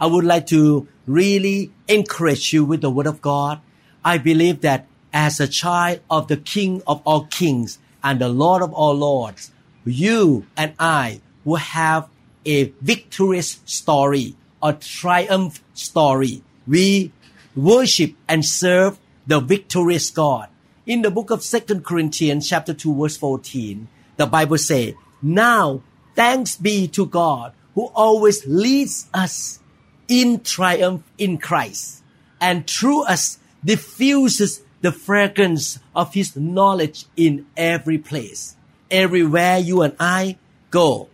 I would like to really encourage you with the Word of God. I believe that as a child of the King of all kings and the Lord of all lords, you and I will have a victorious story, a triumph story. We worship and serve the victorious God. In the book of Second Corinthians chapter 2 verse 14, the Bible says, Now thanks be to God who always leads us in triumph in Christ and through us diffuses the fragrance of his knowledge in every place. Everywhere you and I go,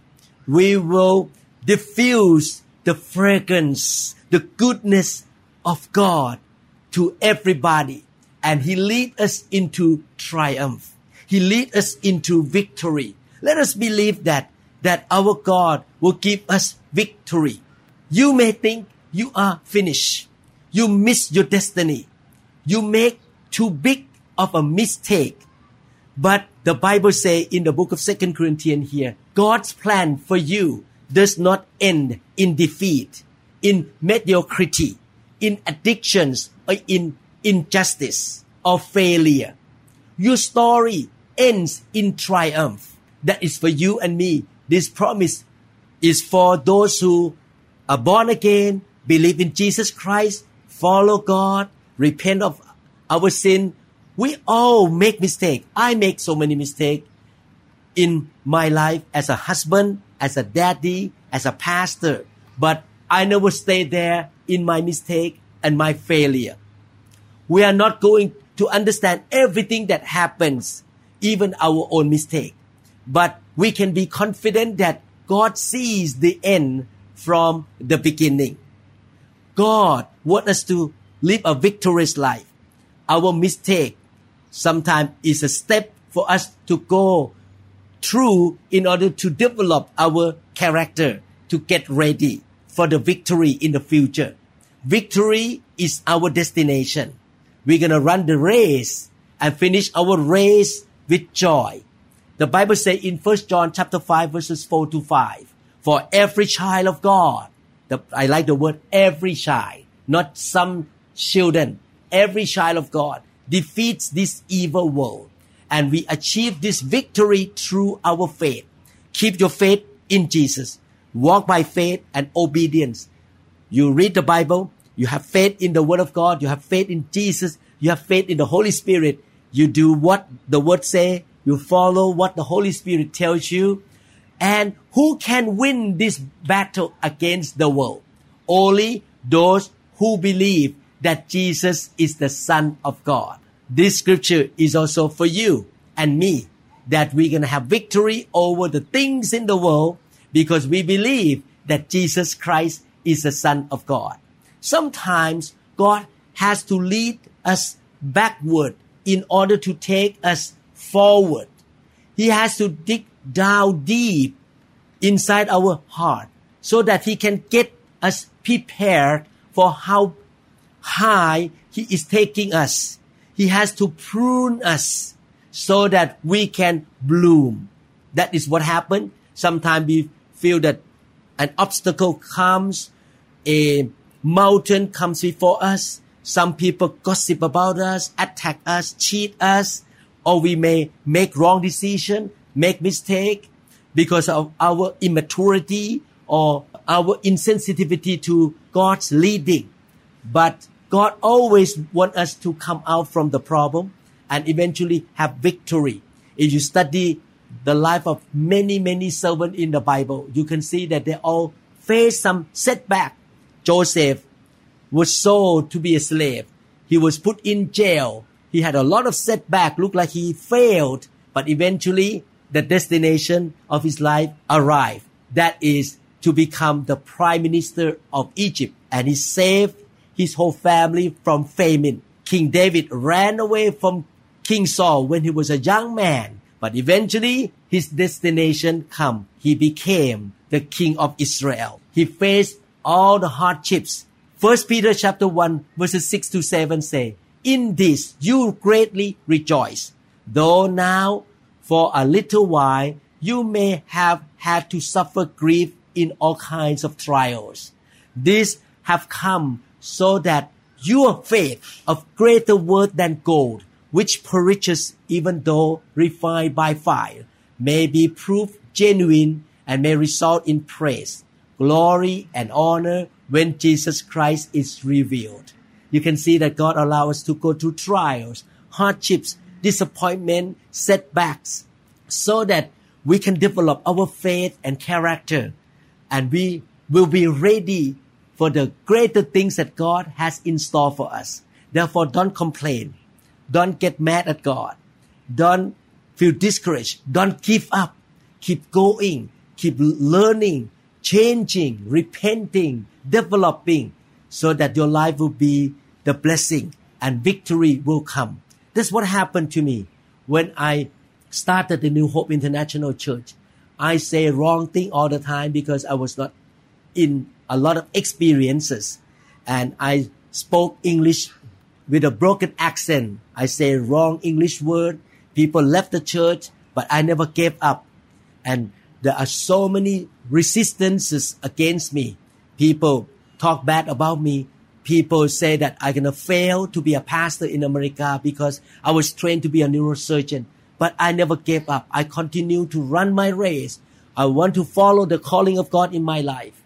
we will diffuse the fragrance, the goodness of God to everybody. And he lead us into triumph. He lead us into victory. Let us believe that, that our God will give us victory. You may think you are finished. You miss your destiny. You make too big of a mistake. But the Bible say in the book of Second Corinthians here, God's plan for you does not end in defeat, in mediocrity, in addictions, or in injustice or failure. Your story ends in triumph. That is for you and me. This promise is for those who are born again, believe in Jesus Christ, follow God, repent of our sin. We all make mistakes. I make so many mistakes in my life as a husband, as a daddy, as a pastor. But I never stay there in my mistake and my failure. We are not going to understand everything that happens, even our own mistake. But we can be confident that God sees the end from the beginning. God wants us to live a victorious life. Our mistake sometimes is a step for us to go through in order to develop our character to get ready for the victory in the future. Victory is our destination. We're going to run the race and finish our race with joy. The Bible says in 1 John chapter 5 verses 4 to 5, for every child of God, the, I like the word every child, not some children, every child of God defeats this evil world. And we achieve this victory through our faith. Keep your faith in Jesus. Walk by faith and obedience. You read the Bible, you have faith in the Word of God, you have faith in Jesus, you have faith in the Holy Spirit. You do what the Word say, you follow what the Holy Spirit tells you. And who can win this battle against the world? Only those who believe that Jesus is the Son of God. This scripture is also for you and me that we're going to have victory over the things in the world because we believe that Jesus Christ is the Son of God. Sometimes God has to lead us backward in order to take us forward. He has to dig down deep inside our heart so that he can get us prepared for how high he is taking us. He has to prune us so that we can bloom. That is what happened. Sometimes we feel that an obstacle comes, a mountain comes before us. Some people gossip about us, attack us, cheat us, or we may make wrong decision, make mistake because of our immaturity or our insensitivity to God's leading. But God always want us to come out from the problem and eventually have victory. If you study the life of many, many servants in the Bible, you can see that they all face some setback. Joseph was sold to be a slave. He was put in jail. He had a lot of setback, looked like he failed, but eventually the destination of his life arrived. That is to become the prime minister of Egypt and he saved his whole family from famine. King David ran away from King Saul when he was a young man, but eventually his destination come. He became the king of Israel. He faced all the hardships. First Peter chapter 1 verses 6 to 7 say, In this you greatly rejoice, though now for a little while you may have had to suffer grief in all kinds of trials. These have come so that your faith of greater worth than gold, which perishes even though refined by fire, may be proved genuine and may result in praise, glory, and honor when Jesus Christ is revealed. You can see that God allows us to go through trials, hardships, disappointment, setbacks, so that we can develop our faith and character, and we will be ready for the greater things that God has in store for us. Therefore, don't complain. Don't get mad at God. Don't feel discouraged. Don't give up. Keep going. Keep learning, changing, repenting, developing so that your life will be the blessing and victory will come. That's what happened to me when I started the New Hope International Church. I say wrong thing all the time because I was not in a lot of experiences and I spoke English with a broken accent. I say wrong English word. People left the church, but I never gave up. And there are so many resistances against me. People talk bad about me. People say that I'm gonna fail to be a pastor in America because I was trained to be a neurosurgeon. But I never gave up. I continue to run my race. I want to follow the calling of God in my life.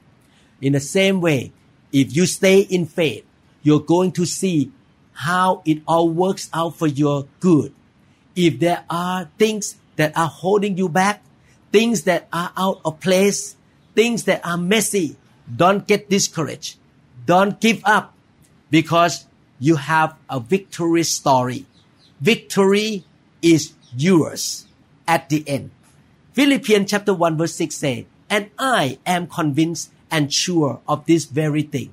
In the same way, if you stay in faith, you're going to see how it all works out for your good. If there are things that are holding you back, things that are out of place, things that are messy, don't get discouraged. Don't give up because you have a victory story. Victory is yours at the end. Philippians chapter 1 verse 6 say, And I am convinced and sure of this very thing,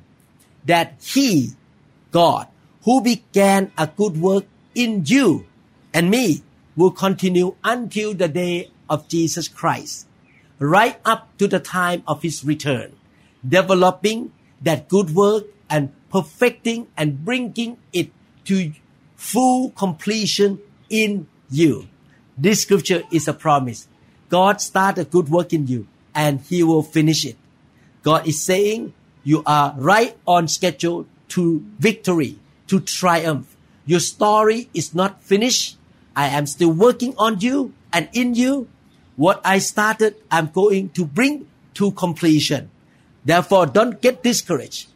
that He, God, who began a good work in you and me, will continue until the day of Jesus Christ, right up to the time of His return, developing that good work and perfecting and bringing it to full completion in you. This scripture is a promise. God started good work in you and He will finish it. God is saying you are right on schedule to victory, to triumph. Your story is not finished. I am still working on you and in you. What I started, I'm going to bring to completion. Therefore, don't get discouraged.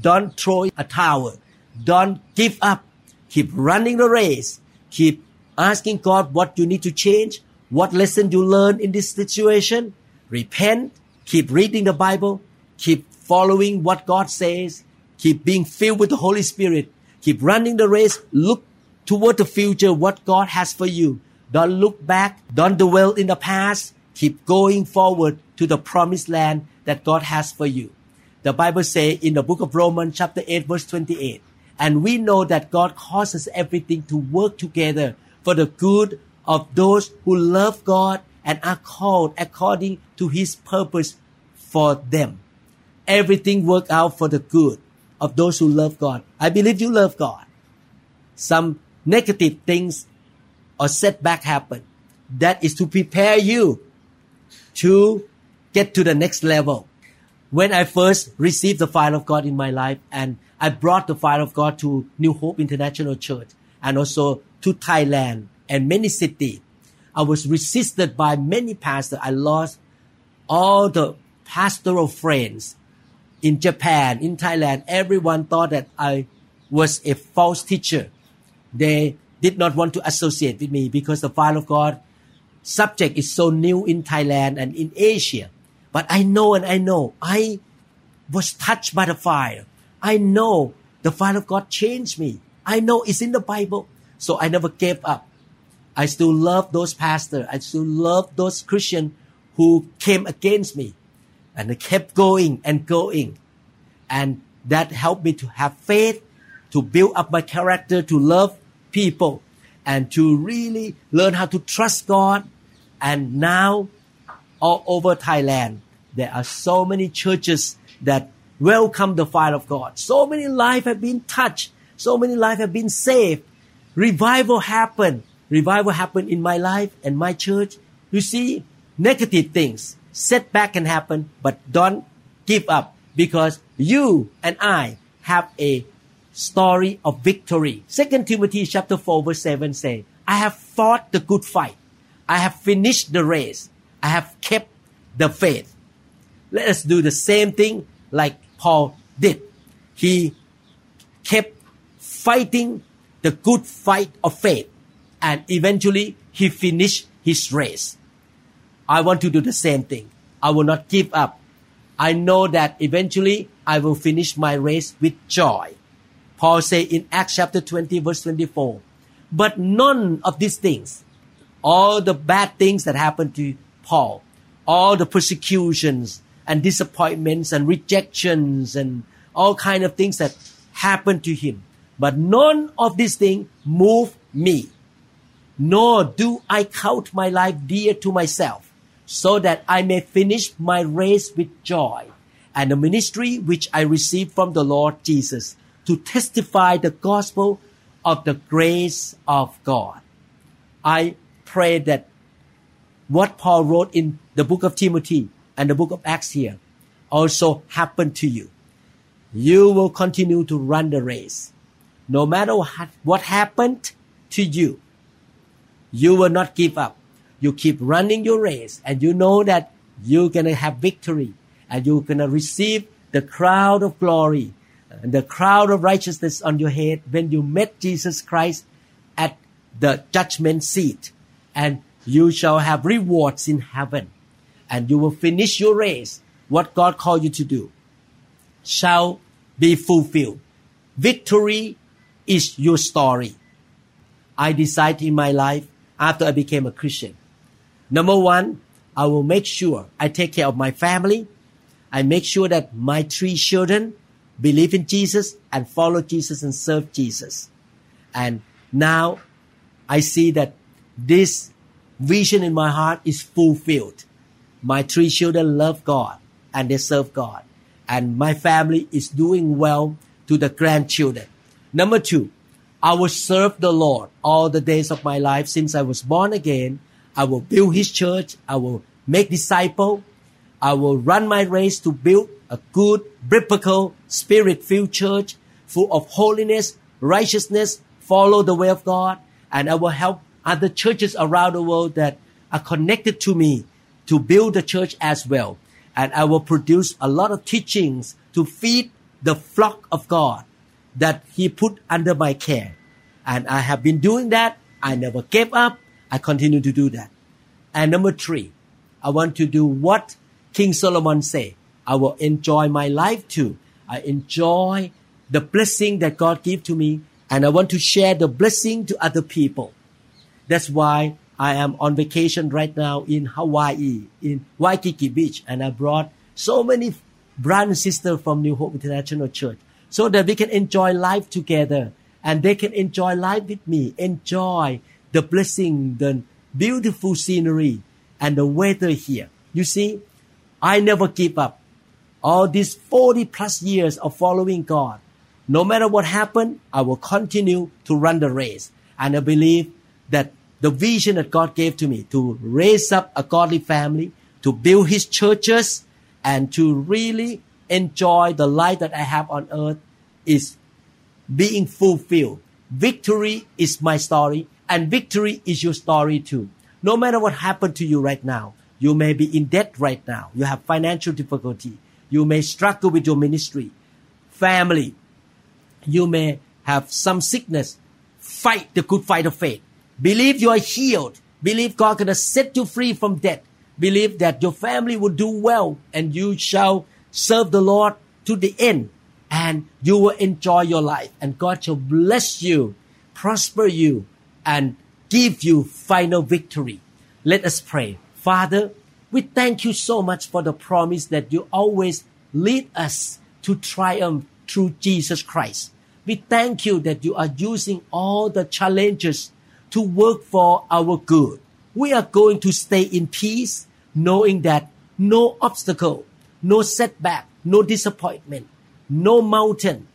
Don't throw a towel. Don't give up. Keep running the race. Keep asking God what you need to change, what lesson you learn in this situation. Repent. Keep reading the Bible Keep following what God says. Keep being filled with the Holy Spirit. Keep running the race. Look toward the future, what God has for you. Don't look back. Don't dwell in the past. Keep going forward to the promised land that God has for you. The Bible says in the book of Romans chapter 8 verse 28, and we know that God causes everything to work together for the good of those who love God and are called according to his purpose for them everything work out for the good of those who love God. I believe you love God. Some negative things or setback happen. That is to prepare you to get to the next level. When I first received the fire of God in my life and I brought the fire of God to New Hope International Church and also to Thailand and many cities, I was resisted by many pastors. I lost all the pastoral friends in Japan, in Thailand, everyone thought that I was a false teacher. They did not want to associate with me because the fire of God subject is so new in Thailand and in Asia. But I know and I know I was touched by the fire. I know the fire of God changed me. I know it's in the Bible. So I never gave up. I still love those pastors. I still love those Christians who came against me and I kept going and going. And that helped me to have faith, to build up my character, to love people, and to really learn how to trust God. And now, all over Thailand, there are so many churches that welcome the fire of God. So many lives have been touched. So many lives have been saved. Revival happened. Revival happened in my life and my church. You see, negative things, setback can happen, but don't give up because you and I have a story of victory. Second Timothy chapter 4 verse 7 say, I have fought the good fight. I have finished the race. I have kept the faith. Let us do the same thing like Paul did. He kept fighting the good fight of faith and eventually he finished his race. I want to do the same thing. I will not give up. I know that eventually I will finish my race with joy. Paul say in Acts chapter 20 verse 24, but none of these things, all the bad things that happened to Paul, all the persecutions and disappointments and rejections and all kind of things that happened to him, but none of these things move me. Nor do I count my life dear to myself, so that I may finish my race with joy and the ministry which I received from the Lord Jesus to testify the gospel of the grace of God. I pray that what Paul wrote in the book of Timothy and the book of Acts here also happened to you. You will continue to run the race. No matter what happened to you, you will not give up. You keep running your race and you know that you're going to have victory and you're going to receive the crown of glory and the crown of righteousness on your head when you met Jesus Christ at the judgment seat and you shall have rewards in heaven and you will finish your race what God called you to do shall be fulfilled victory is your story I decided in my life after I became a Christian number one I will make sure I take care of my family I make sure that my three children believe in Jesus and follow Jesus and serve Jesus. And now I see that this vision in my heart is fulfilled. My three children love God and they serve God. And my family is doing well to the grandchildren. Number two, I will serve the Lord all the days of my life since I was born again. I will build his church. I will make disciple. I will run my race to build a good, biblical, spirit-filled church full of holiness, righteousness, follow the way of God, and I will help other churches around the world that are connected to me to build the church as well. And I will produce a lot of teachings to feed the flock of God that He put under my care. And I have been doing that. I never gave up. I continue to do that. And number three, I want to do what King Solomon said. I will enjoy my life too. I enjoy the blessing that God gave to me and I want to share the blessing to other people. That's why I am on vacation right now in Hawaii, in Waikiki Beach, and I brought so many brothers and sisters from New Hope International Church so that we can enjoy life together and they can enjoy life with me, enjoy the blessing, the beautiful scenery and the weather here. You see, I never give up all these 40 plus years of following God, no matter what happened, I will continue to run the race. And I believe that the vision that God gave to me to raise up a godly family, to build his churches, and to really enjoy the life that I have on earth is being fulfilled. Victory is my story, and victory is your story too. No matter what happened to you right now, you may be in debt right now. You have financial difficulty. You may struggle with your ministry, family. You may have some sickness. Fight the good fight of faith. Believe you are healed. Believe God gonna set you free from debt. Believe that your family will do well and you shall serve the Lord to the end and you will enjoy your life and God shall bless you, prosper you and give you final victory. Let us pray. Father, we thank you so much for the promise that you always lead us to triumph through Jesus Christ. We thank you that you are using all the challenges to work for our good. We are going to stay in peace, knowing that no obstacle, no setback, no disappointment, no mountain,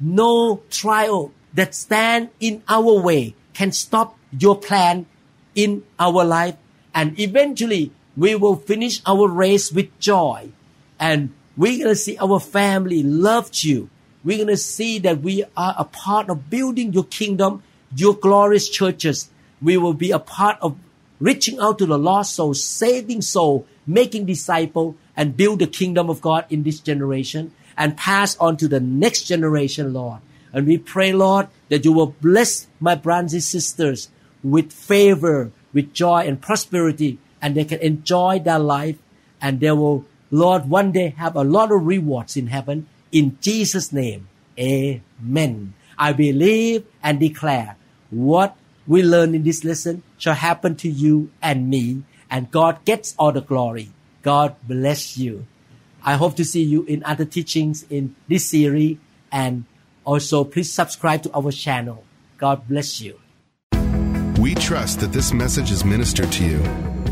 no trial that stand in our way can stop your plan in our life. And eventually we will finish our race with joy. And we're going to see our family loved you. We're going to see that we are a part of building your kingdom, your glorious churches. We will be a part of reaching out to the lost soul, saving soul, making disciple, and build the kingdom of God in this generation and pass on to the next generation, Lord. And we pray, Lord, that you will bless my and sisters with favor, with joy and prosperity, and they can enjoy their life and they will, Lord, one day have a lot of rewards in heaven. In Jesus' name, amen. I believe and declare what we learn in this lesson shall happen to you and me, and God gets all the glory. God bless you. I hope to see you in other teachings in this series, and also please subscribe to our channel. God bless you. We trust that this message is ministered to you.